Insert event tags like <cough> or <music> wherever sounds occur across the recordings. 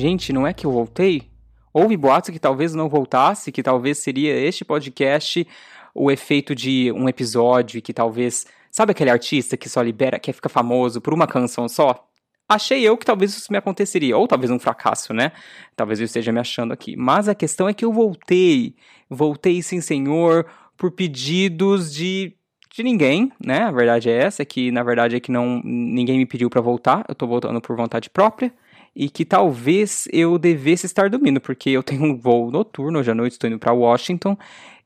gente, não é que eu voltei? Houve boatos que talvez não voltasse, que talvez seria este podcast o efeito de um episódio que talvez. Sabe aquele artista que só libera, que fica famoso por uma canção só? Achei eu que talvez isso me aconteceria, ou talvez um fracasso, né? Talvez eu esteja me achando aqui. Mas a questão é que eu voltei. Voltei, sim, senhor, por pedidos de de ninguém, né? A verdade é essa, que na verdade é que não ninguém me pediu para voltar, eu tô voltando por vontade própria e que talvez eu devesse estar dormindo, porque eu tenho um voo noturno, hoje à noite estou indo para Washington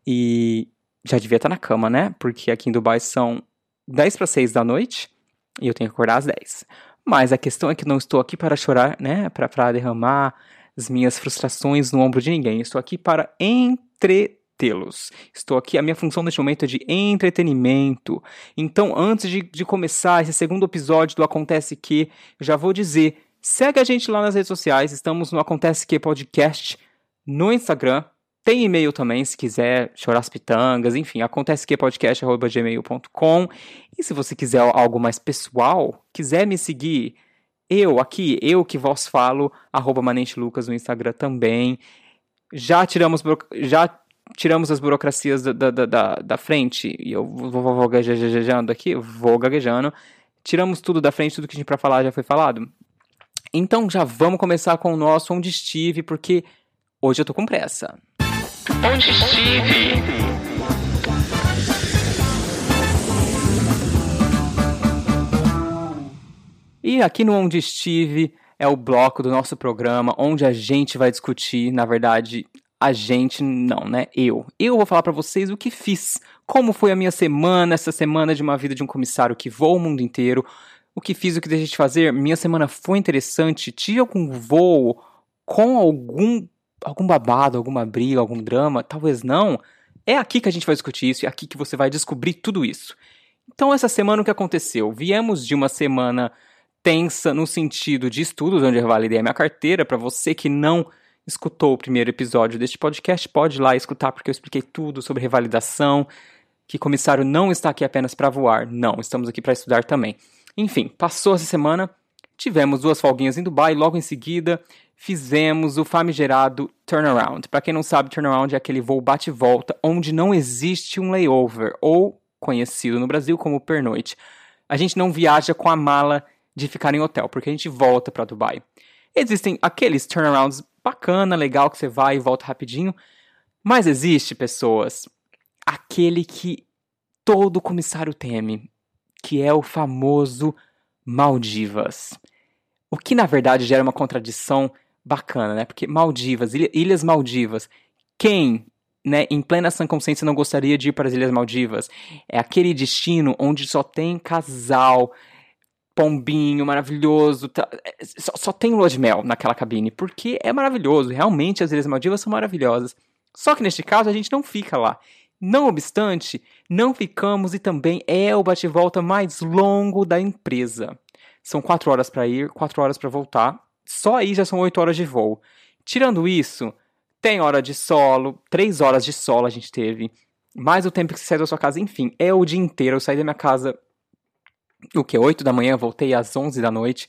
e já devia estar na cama, né? Porque aqui em Dubai são 10 para 6 da noite e eu tenho que acordar às 10. Mas a questão é que não estou aqui para chorar, né? Para derramar as minhas frustrações no ombro de ninguém. Estou aqui para entretê-los. Estou aqui, a minha função neste momento é de entretenimento. Então, antes de, de começar esse segundo episódio do Acontece Que, eu já vou dizer Segue a gente lá nas redes sociais, estamos no Acontece Que Podcast no Instagram. Tem e-mail também, se quiser chorar as pitangas, enfim, acontece que podcast.gmail.com. E se você quiser algo mais pessoal, quiser me seguir, eu aqui, eu que vos falo, arroba Manente Lucas no Instagram também. Já tiramos, já tiramos as burocracias da, da, da, da frente, e eu vou, vou, vou gaguejando aqui, vou gaguejando. Tiramos tudo da frente, tudo que a gente para falar já foi falado. Então já vamos começar com o nosso Onde Estive, porque hoje eu tô com pressa. Onde estive? E aqui no Onde Estive é o bloco do nosso programa onde a gente vai discutir, na verdade, a gente não, né? Eu. Eu vou falar para vocês o que fiz, como foi a minha semana, essa semana de uma vida de um comissário que voa o mundo inteiro, o que fiz, o que deixei de fazer. Minha semana foi interessante. Tive algum voo com algum, algum babado, alguma briga, algum drama? Talvez não. É aqui que a gente vai discutir isso e é aqui que você vai descobrir tudo isso. Então, essa semana o que aconteceu? Viemos de uma semana tensa no sentido de estudos, onde eu validei a minha carteira. Para você que não escutou o primeiro episódio deste podcast, pode ir lá escutar, porque eu expliquei tudo sobre revalidação. Que comissário não está aqui apenas para voar, não, estamos aqui para estudar também. Enfim, passou essa semana, tivemos duas folguinhas em Dubai, logo em seguida fizemos o famigerado turnaround. Para quem não sabe, turnaround é aquele voo bate-volta onde não existe um layover, ou conhecido no Brasil como pernoite. A gente não viaja com a mala de ficar em hotel, porque a gente volta para Dubai. Existem aqueles turnarounds bacana, legal, que você vai e volta rapidinho, mas existe, pessoas, aquele que todo comissário teme, que é o famoso Maldivas. O que na verdade gera uma contradição bacana, né? Porque Maldivas, Ilhas Maldivas, quem, né, em plena sã consciência não gostaria de ir para as Ilhas Maldivas? É aquele destino onde só tem casal, pombinho maravilhoso, tá, é, só, só tem lua de mel naquela cabine, porque é maravilhoso, realmente as Ilhas Maldivas são maravilhosas. Só que neste caso a gente não fica lá. Não obstante, não ficamos e também é o bate-volta mais longo da empresa. São quatro horas para ir, quatro horas para voltar. Só aí já são oito horas de voo. Tirando isso, tem hora de solo, três horas de solo a gente teve, mais o tempo que você sai da sua casa, enfim, é o dia inteiro. Eu saí da minha casa, o que? Oito da manhã, voltei às onze da noite.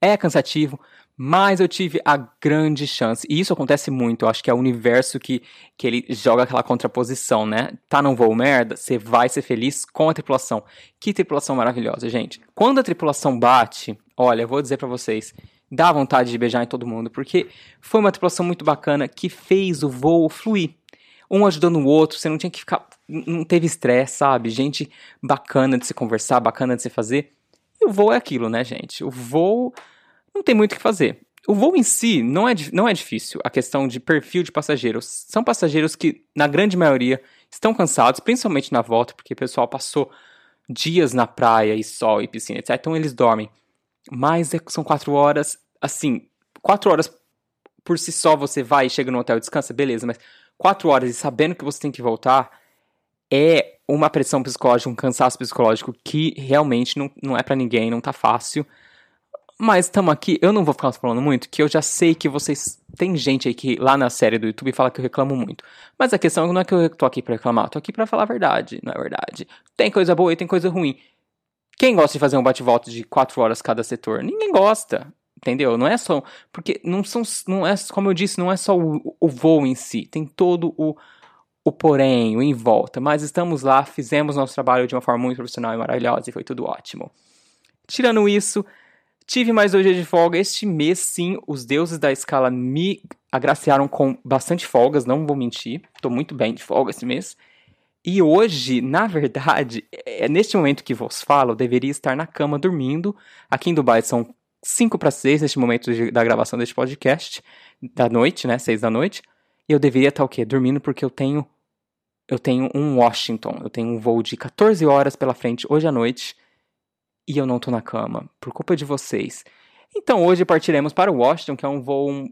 É cansativo, mas eu tive a grande chance. E isso acontece muito. Eu acho que é o universo que, que ele joga aquela contraposição, né? Tá num voo merda, você vai ser feliz com a tripulação. Que tripulação maravilhosa, gente. Quando a tripulação bate, olha, eu vou dizer para vocês, dá vontade de beijar em todo mundo, porque foi uma tripulação muito bacana que fez o voo fluir. Um ajudando o outro, você não tinha que ficar. Não teve estresse, sabe? Gente bacana de se conversar, bacana de se fazer. E o voo é aquilo, né, gente? O voo não tem muito o que fazer. O voo em si não é, não é difícil, a questão de perfil de passageiros. São passageiros que, na grande maioria, estão cansados, principalmente na volta, porque o pessoal passou dias na praia e sol e piscina, etc. Então eles dormem. Mas é, são quatro horas, assim, quatro horas por si só você vai e chega no hotel e descansa, beleza, mas quatro horas e sabendo que você tem que voltar é uma pressão psicológica, um cansaço psicológico que realmente não, não é para ninguém, não tá fácil. Mas estamos aqui, eu não vou ficar falando muito, que eu já sei que vocês. Tem gente aí que lá na série do YouTube fala que eu reclamo muito. Mas a questão não é que eu tô aqui pra reclamar, tô aqui pra falar a verdade, não é verdade. Tem coisa boa e tem coisa ruim. Quem gosta de fazer um bate-volta de 4 horas cada setor? Ninguém gosta. Entendeu? Não é só. Porque não são. Não é, como eu disse, não é só o, o voo em si. Tem todo o, o porém, o em volta. Mas estamos lá, fizemos nosso trabalho de uma forma muito profissional e maravilhosa e foi tudo ótimo. Tirando isso, tive mais dois dias de folga. Este mês, sim, os deuses da escala me agraciaram com bastante folgas, não vou mentir. Estou muito bem de folga esse mês. E hoje, na verdade, é neste momento que vos falo, eu deveria estar na cama dormindo. Aqui em Dubai são 5 para 6 neste momento de, da gravação deste podcast, da noite, né? 6 da noite. E eu deveria estar o quê? Dormindo porque eu tenho eu tenho um Washington, eu tenho um voo de 14 horas pela frente hoje à noite e eu não tô na cama, por culpa de vocês. Então hoje partiremos para Washington, que é um voo um,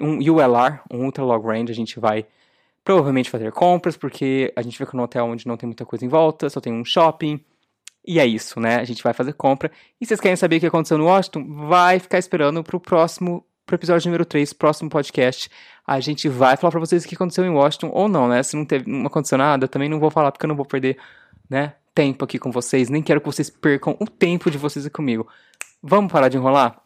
um ULR, um Ultra Long Range, a gente vai provavelmente fazer compras, porque a gente fica num hotel onde não tem muita coisa em volta, só tem um shopping. E é isso, né? A gente vai fazer compra. E vocês querem saber o que aconteceu no Washington? Vai ficar esperando pro próximo, pro episódio número 3, próximo podcast. A gente vai falar pra vocês o que aconteceu em Washington ou não, né? Se não, teve, não aconteceu nada, também não vou falar porque eu não vou perder, né? Tempo aqui com vocês. Nem quero que vocês percam o tempo de vocês aqui comigo. Vamos parar de enrolar?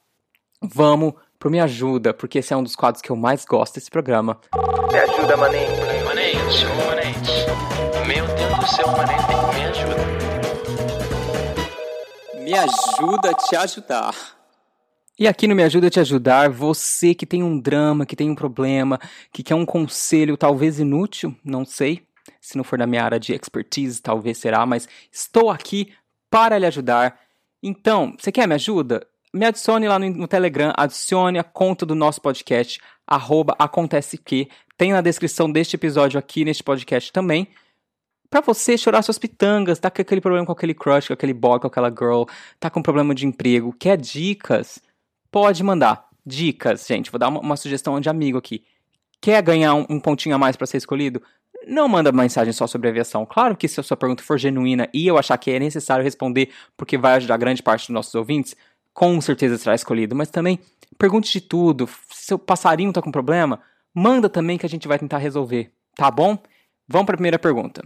Vamos pro Me Ajuda, porque esse é um dos quadros que eu mais gosto desse programa. Me ajuda, manente. Manente, manente. Meu Deus do céu, manente, me ajuda. Me ajuda a te ajudar. E aqui no Me Ajuda a Te Ajudar, você que tem um drama, que tem um problema, que quer um conselho talvez inútil, não sei, se não for da minha área de expertise, talvez será, mas estou aqui para lhe ajudar. Então, você quer me ajuda? Me adicione lá no, no Telegram, adicione a conta do nosso podcast, arroba acontece que, tem na descrição deste episódio aqui neste podcast também para você chorar suas pitangas, tá com aquele problema com aquele crush, com aquele boy, com aquela girl, tá com problema de emprego, quer dicas? Pode mandar. Dicas, gente, vou dar uma, uma sugestão de amigo aqui. Quer ganhar um, um pontinho a mais para ser escolhido? Não manda mensagem só sobre aviação. Claro que se a sua pergunta for genuína e eu achar que é necessário responder porque vai ajudar grande parte dos nossos ouvintes, com certeza será escolhido. Mas também pergunte de tudo. Se seu passarinho tá com problema, manda também que a gente vai tentar resolver. Tá bom? Vamos para a primeira pergunta.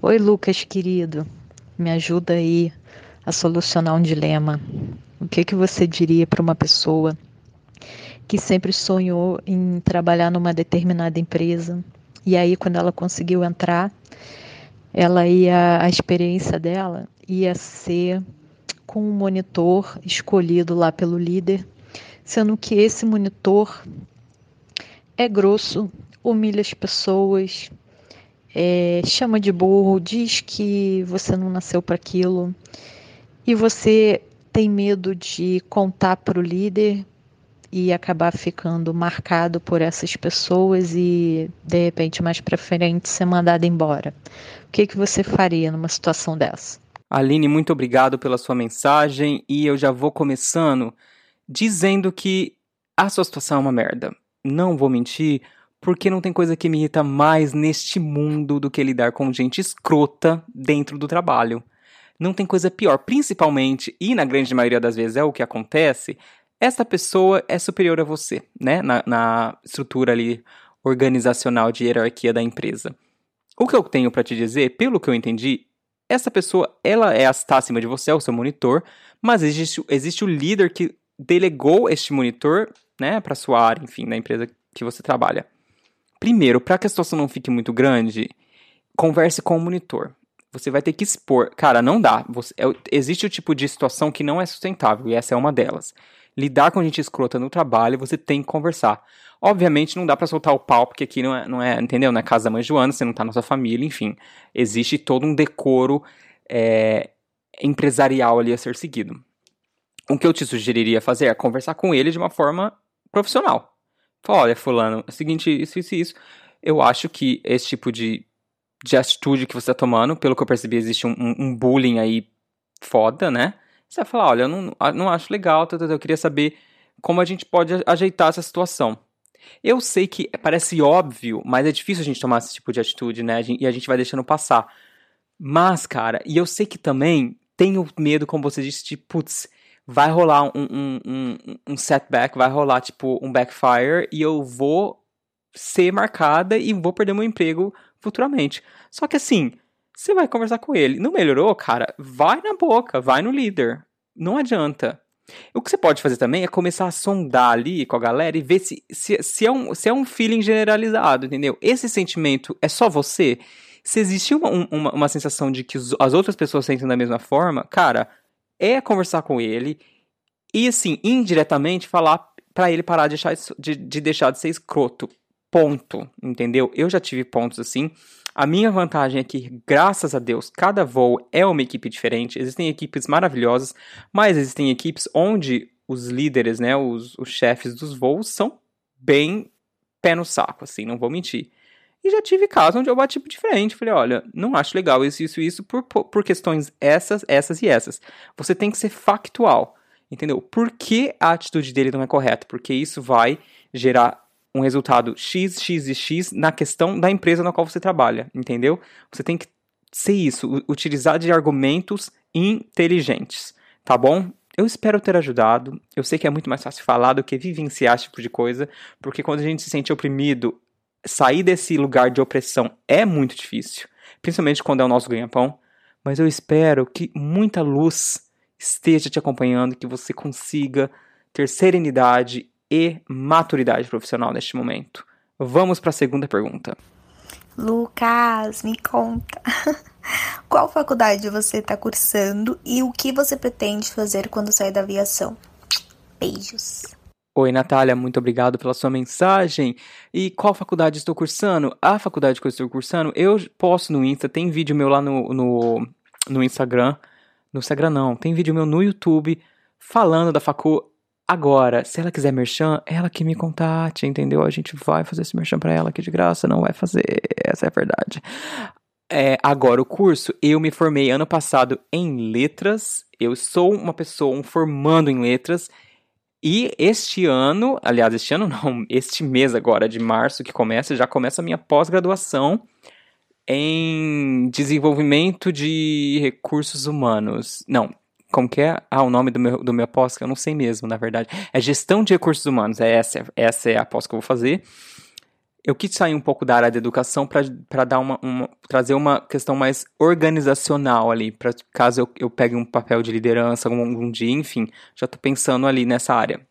Oi, Lucas, querido. Me ajuda aí a solucionar um dilema. O que, que você diria para uma pessoa que sempre sonhou em trabalhar numa determinada empresa e aí quando ela conseguiu entrar, ela ia a experiência dela ia ser com um monitor escolhido lá pelo líder, sendo que esse monitor é grosso, humilha as pessoas, é, chama de burro, diz que você não nasceu para aquilo e você tem medo de contar para o líder e acabar ficando marcado por essas pessoas e de repente mais para frente ser mandado embora. O que que você faria numa situação dessa? Aline, muito obrigado pela sua mensagem e eu já vou começando dizendo que a sua situação é uma merda. Não vou mentir, porque não tem coisa que me irrita mais neste mundo do que lidar com gente escrota dentro do trabalho. Não tem coisa pior, principalmente, e na grande maioria das vezes é o que acontece, essa pessoa é superior a você, né? Na, na estrutura ali organizacional de hierarquia da empresa. O que eu tenho para te dizer, pelo que eu entendi, essa pessoa, ela é, está acima de você, é o seu monitor, mas existe, existe o líder que delegou este monitor, né, para sua área, enfim, na empresa que você trabalha. Primeiro, para que a situação não fique muito grande, converse com o monitor. Você vai ter que expor. Cara, não dá. Você, é, existe o tipo de situação que não é sustentável, e essa é uma delas. Lidar com gente escrota no trabalho, você tem que conversar. Obviamente não dá para soltar o pau, porque aqui não é, não é, entendeu? Não é casa da mãe Joana, você não tá na sua família, enfim. Existe todo um decoro é, empresarial ali a ser seguido. O que eu te sugeriria fazer é conversar com ele de uma forma profissional. Fala, olha, fulano, é o seguinte, isso, isso, isso. Eu acho que esse tipo de, de atitude que você tá tomando, pelo que eu percebi, existe um, um bullying aí foda, né? Você vai falar, olha, eu não, não acho legal, eu queria saber como a gente pode ajeitar essa situação. Eu sei que parece óbvio, mas é difícil a gente tomar esse tipo de atitude, né? E a gente vai deixando passar. Mas, cara, e eu sei que também tenho medo, como você disse, de, putz, vai rolar um, um, um, um setback, vai rolar tipo um backfire e eu vou ser marcada e vou perder meu emprego futuramente. Só que assim, você vai conversar com ele, não melhorou, cara? Vai na boca, vai no líder. Não adianta. O que você pode fazer também é começar a sondar ali com a galera e ver se, se, se, é, um, se é um feeling generalizado, entendeu? Esse sentimento é só você? Se existe uma, uma, uma sensação de que as outras pessoas sentem da mesma forma, cara, é conversar com ele e, assim, indiretamente falar para ele parar de deixar, de, de deixar de ser escroto. Ponto, entendeu? Eu já tive pontos assim. A minha vantagem é que, graças a Deus, cada voo é uma equipe diferente. Existem equipes maravilhosas, mas existem equipes onde os líderes, né, os, os chefes dos voos são bem pé no saco, assim, não vou mentir. E já tive casos onde eu bati diferente. Falei, olha, não acho legal isso, isso, isso, por, por questões essas, essas e essas. Você tem que ser factual, entendeu? Por que a atitude dele não é correta? Porque isso vai gerar um resultado X, X e X na questão da empresa na qual você trabalha, entendeu? Você tem que ser isso, utilizar de argumentos inteligentes, tá bom? Eu espero ter ajudado. Eu sei que é muito mais fácil falar do que vivenciar esse tipo de coisa, porque quando a gente se sente oprimido, sair desse lugar de opressão é muito difícil, principalmente quando é o nosso ganha-pão. Mas eu espero que muita luz esteja te acompanhando, que você consiga ter serenidade e maturidade profissional neste momento. Vamos para a segunda pergunta. Lucas, me conta. <laughs> Qual faculdade você está cursando e o que você pretende fazer quando sair da aviação? Beijos. Oi, Natália, muito obrigado pela sua mensagem. E qual faculdade estou cursando? A faculdade que eu estou cursando, eu posto no Insta, tem vídeo meu lá no, no, no Instagram. No Instagram não, tem vídeo meu no YouTube falando da facu. Agora, se ela quiser merchan, ela que me contate, entendeu? A gente vai fazer esse merchan pra ela aqui de graça, não vai fazer, essa é a verdade. É, agora, o curso, eu me formei ano passado em letras, eu sou uma pessoa, um formando em letras, e este ano, aliás, este ano não, <laughs> este mês agora, de março, que começa, já começa a minha pós-graduação em desenvolvimento de recursos humanos. Não, como que é? Ah, o nome do meu, do meu pós, que eu não sei mesmo, na verdade. É gestão de recursos humanos. É essa, essa é a pós que eu vou fazer. Eu quis sair um pouco da área da educação para dar uma, uma, trazer uma questão mais organizacional ali, para caso eu, eu pegue um papel de liderança algum, algum dia, enfim, já estou pensando ali nessa área.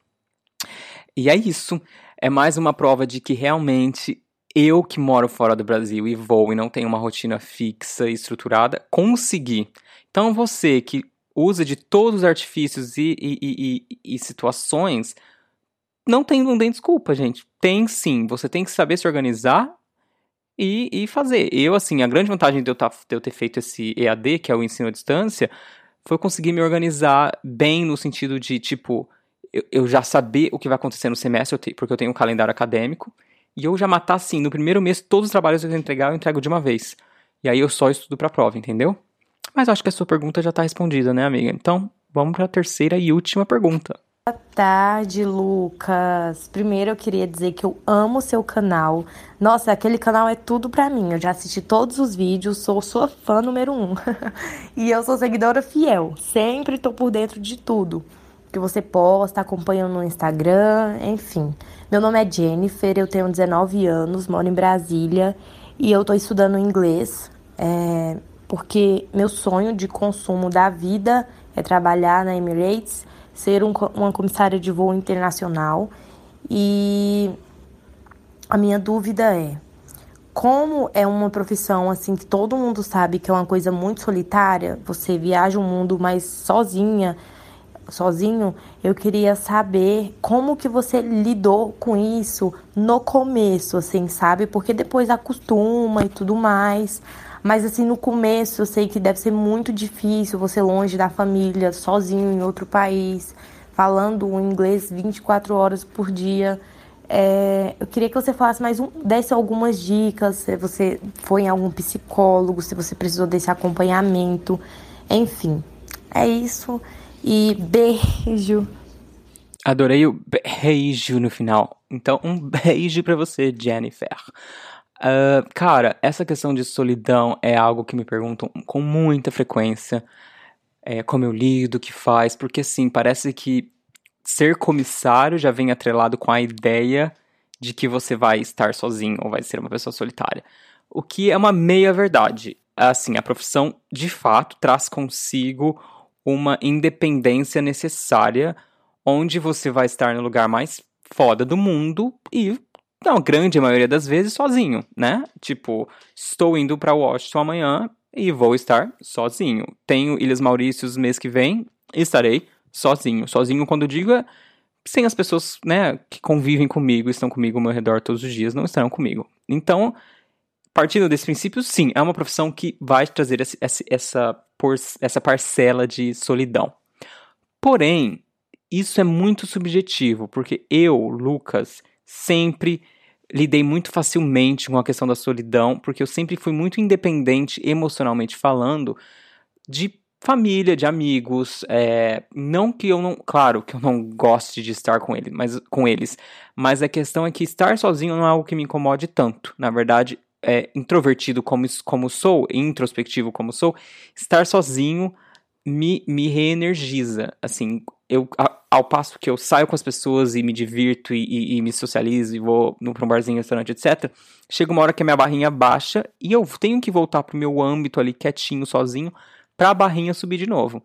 E é isso. É mais uma prova de que realmente eu que moro fora do Brasil e vou e não tenho uma rotina fixa e estruturada, consegui. Então você que usa de todos os artifícios e, e, e, e situações, não tem, não tem desculpa, gente. Tem sim. Você tem que saber se organizar e, e fazer. Eu, assim, a grande vantagem de eu, tá, de eu ter feito esse EAD, que é o ensino à distância, foi conseguir me organizar bem no sentido de, tipo, eu, eu já saber o que vai acontecer no semestre, porque eu tenho um calendário acadêmico, e eu já matar, assim, no primeiro mês, todos os trabalhos que eu entregar, eu entrego de uma vez. E aí eu só estudo pra prova, entendeu? Mas acho que a sua pergunta já está respondida, né, amiga? Então, vamos para a terceira e última pergunta. Boa tarde, Lucas. Primeiro eu queria dizer que eu amo o seu canal. Nossa, aquele canal é tudo pra mim. Eu já assisti todos os vídeos, sou sua fã número um. <laughs> e eu sou seguidora fiel. Sempre tô por dentro de tudo que você posta, acompanhando no Instagram, enfim. Meu nome é Jennifer, eu tenho 19 anos, moro em Brasília e eu tô estudando inglês. É, porque meu sonho de consumo da vida é trabalhar na Emirates, ser um, uma comissária de voo internacional. E a minha dúvida é: como é uma profissão assim que todo mundo sabe que é uma coisa muito solitária, você viaja o mundo mais sozinha, sozinho, eu queria saber como que você lidou com isso no começo, assim, sabe? Porque depois acostuma e tudo mais. Mas assim, no começo eu sei que deve ser muito difícil você longe da família, sozinho em outro país, falando o inglês 24 horas por dia. É, eu queria que você falasse mais um, desse algumas dicas, se você foi em algum psicólogo, se você precisou desse acompanhamento, enfim. É isso. E beijo. Adorei o beijo no final. Então, um beijo para você, Jennifer. Uh, cara, essa questão de solidão é algo que me perguntam com muita frequência. É, como eu lido, o que faz, porque assim, parece que ser comissário já vem atrelado com a ideia de que você vai estar sozinho ou vai ser uma pessoa solitária. O que é uma meia verdade. Assim, a profissão de fato traz consigo uma independência necessária, onde você vai estar no lugar mais foda do mundo e, na grande maioria das vezes, sozinho, né? Tipo, estou indo para Washington amanhã e vou estar sozinho. Tenho Ilhas Maurícios mês que vem, estarei sozinho. Sozinho, quando digo, é sem as pessoas, né, que convivem comigo, estão comigo ao meu redor todos os dias, não estarão comigo. Então, partindo desse princípio, sim, é uma profissão que vai trazer esse, essa, essa parcela de solidão. Porém, isso é muito subjetivo, porque eu, Lucas, sempre lidei muito facilmente com a questão da solidão, porque eu sempre fui muito independente emocionalmente falando de família, de amigos, é, não que eu não, claro, que eu não goste de estar com ele, mas com eles, mas a questão é que estar sozinho não é algo que me incomode tanto. Na verdade, é, introvertido como, como sou, introspectivo como sou, estar sozinho me, me reenergiza. Assim, eu, ao passo que eu saio com as pessoas e me divirto e, e, e me socializo e vou para um barzinho, restaurante, etc., chega uma hora que a minha barrinha baixa e eu tenho que voltar pro meu âmbito ali quietinho, sozinho, para a barrinha subir de novo.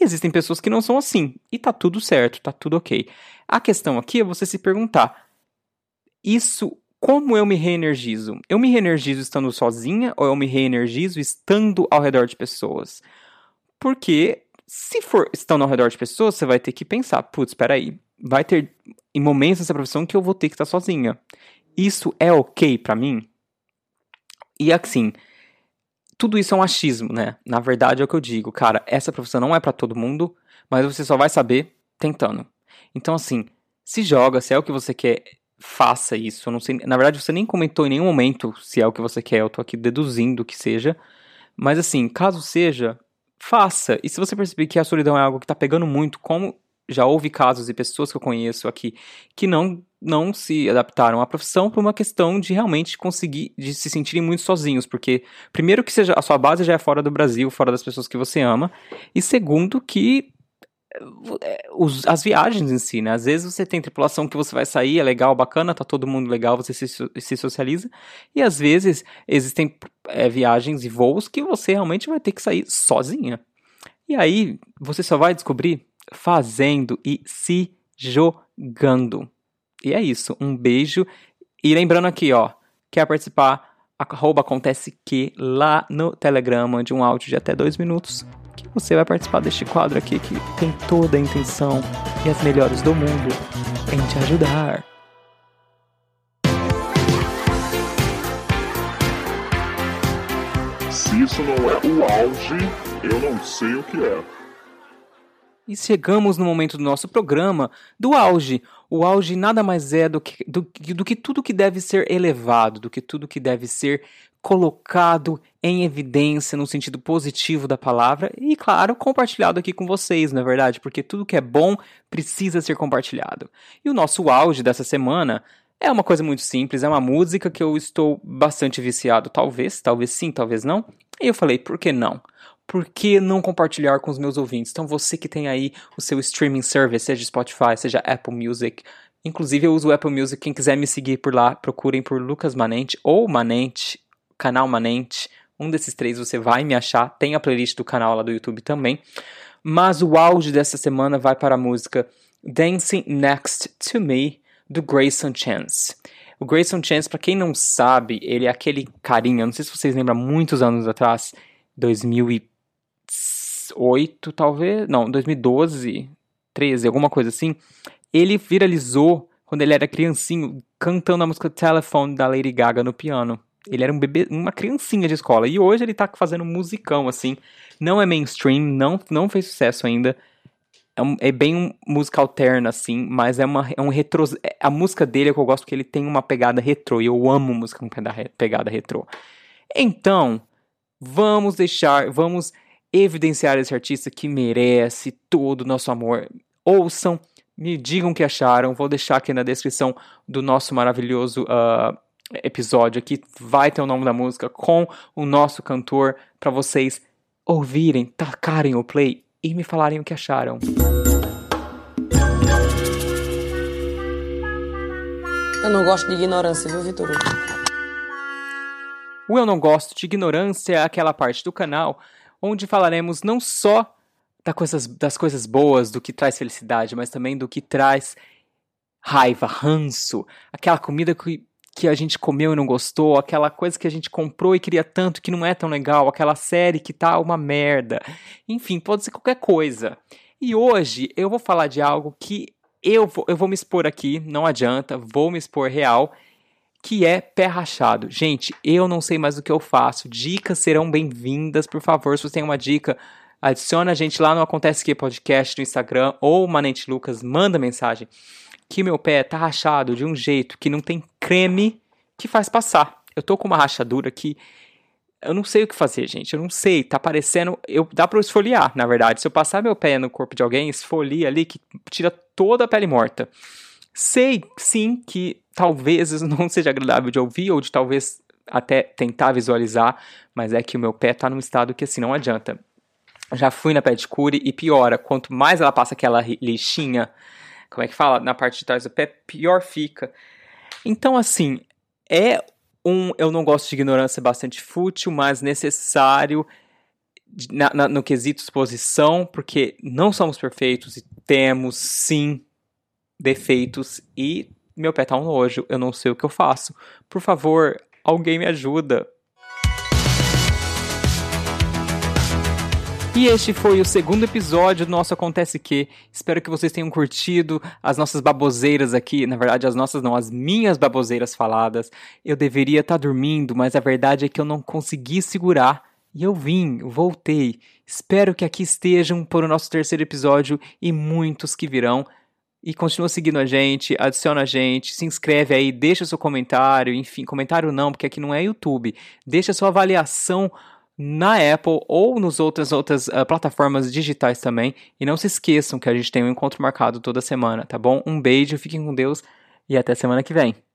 E existem pessoas que não são assim, e tá tudo certo, tá tudo ok. A questão aqui é você se perguntar: isso, como eu me reenergizo? Eu me reenergizo estando sozinha ou eu me reenergizo estando ao redor de pessoas? Porque se for estando ao redor de pessoas, você vai ter que pensar: putz, espera aí, vai ter em momentos nessa profissão que eu vou ter que estar sozinha. Isso é ok para mim? E assim, tudo isso é um achismo, né? Na verdade é o que eu digo, cara, essa profissão não é para todo mundo, mas você só vai saber tentando. Então assim, se joga, se é o que você quer, faça isso. Eu não sei, na verdade você nem comentou em nenhum momento se é o que você quer, eu tô aqui deduzindo que seja. Mas assim, caso seja, faça. E se você perceber que a solidão é algo que tá pegando muito, como já houve casos e pessoas que eu conheço aqui que não não se adaptaram à profissão por uma questão de realmente conseguir de se sentirem muito sozinhos, porque primeiro que seja a sua base já é fora do Brasil, fora das pessoas que você ama, e segundo que os, as viagens em si, né? Às vezes você tem tripulação que você vai sair, é legal, bacana, tá todo mundo legal, você se, se socializa, e às vezes existem é, viagens e voos que você realmente vai ter que sair sozinha. E aí você só vai descobrir fazendo e se jogando. E é isso. Um beijo. E lembrando aqui, ó, quer participar? Arroba acontece que lá no Telegram, mande um áudio de até dois minutos. Que você vai participar deste quadro aqui que tem toda a intenção e as melhores do mundo em te ajudar. Se isso não é o auge, eu não sei o que é. E chegamos no momento do nosso programa do auge. O auge nada mais é do que, do, do que tudo que deve ser elevado, do que tudo que deve ser colocado em evidência no sentido positivo da palavra e, claro, compartilhado aqui com vocês, não é verdade? Porque tudo que é bom precisa ser compartilhado. E o nosso auge dessa semana é uma coisa muito simples, é uma música que eu estou bastante viciado, talvez, talvez sim, talvez não. E eu falei, por que não? Por que não compartilhar com os meus ouvintes? Então, você que tem aí o seu streaming service, seja Spotify, seja Apple Music. Inclusive, eu uso o Apple Music. Quem quiser me seguir por lá, procurem por Lucas Manente ou Manente, canal Manente. Um desses três você vai me achar. Tem a playlist do canal lá do YouTube também. Mas o auge dessa semana vai para a música Dancing Next to Me, do Grayson Chance. O Grayson Chance, para quem não sabe, ele é aquele carinha, não sei se vocês lembram, muitos anos atrás, 2000 e 2008, talvez, não, 2012, 13, alguma coisa assim, ele viralizou quando ele era criancinho, cantando a música Telephone da Lady Gaga no piano. Ele era um bebê, uma criancinha de escola. E hoje ele tá fazendo musicão, assim. Não é mainstream, não, não fez sucesso ainda. É, um, é bem um, música alterna, assim, mas é, uma, é um retro. É, a música dele é que eu gosto porque ele tem uma pegada retrô. E eu amo música com pegada retrô. Então, vamos deixar, vamos evidenciar esse artista que merece todo o nosso amor. Ouçam, me digam o que acharam. Vou deixar aqui na descrição do nosso maravilhoso uh, episódio aqui. Vai ter o nome da música com o nosso cantor para vocês ouvirem, tacarem o play e me falarem o que acharam. Eu não gosto de ignorância, viu, Vitor? O Eu Não Gosto de Ignorância é aquela parte do canal onde falaremos não só das coisas, das coisas boas, do que traz felicidade, mas também do que traz raiva, ranço, aquela comida que, que a gente comeu e não gostou, aquela coisa que a gente comprou e queria tanto que não é tão legal, aquela série que tá uma merda. Enfim, pode ser qualquer coisa. E hoje eu vou falar de algo que eu vou, eu vou me expor aqui, não adianta, vou me expor real, que é pé rachado. Gente, eu não sei mais o que eu faço. Dicas serão bem-vindas, por favor. Se você tem uma dica, adiciona a gente lá no Acontece Que Podcast no Instagram ou Manente Lucas, manda mensagem que meu pé tá rachado de um jeito que não tem creme que faz passar. Eu tô com uma rachadura que eu não sei o que fazer, gente. Eu não sei. Tá parecendo. Eu, dá pra eu esfoliar, na verdade. Se eu passar meu pé no corpo de alguém, esfolia ali, que tira toda a pele morta. Sei, sim, que talvez <laughs> não seja agradável de ouvir, ou de talvez até tentar visualizar, mas é que o meu pé tá num estado que assim não adianta. Já fui na pedicure e piora. Quanto mais ela passa aquela lixinha, como é que fala? Na parte de trás do pé, pior fica. Então, assim, é um, eu não gosto de ignorância bastante fútil, mas necessário na, na, no quesito exposição, porque não somos perfeitos e temos sim defeitos e meu pé tá um nojo, eu não sei o que eu faço. Por favor, alguém me ajuda. E este foi o segundo episódio do nosso Acontece Que. Espero que vocês tenham curtido as nossas baboseiras aqui. Na verdade, as nossas não, as minhas baboseiras faladas. Eu deveria estar tá dormindo, mas a verdade é que eu não consegui segurar. E eu vim, voltei. Espero que aqui estejam para o nosso terceiro episódio e muitos que virão. E continua seguindo a gente, adiciona a gente, se inscreve aí, deixa seu comentário, enfim, comentário não, porque aqui não é YouTube. Deixa sua avaliação na Apple ou nos outras outras uh, plataformas digitais também. E não se esqueçam que a gente tem um encontro marcado toda semana, tá bom? Um beijo, fiquem com Deus e até semana que vem.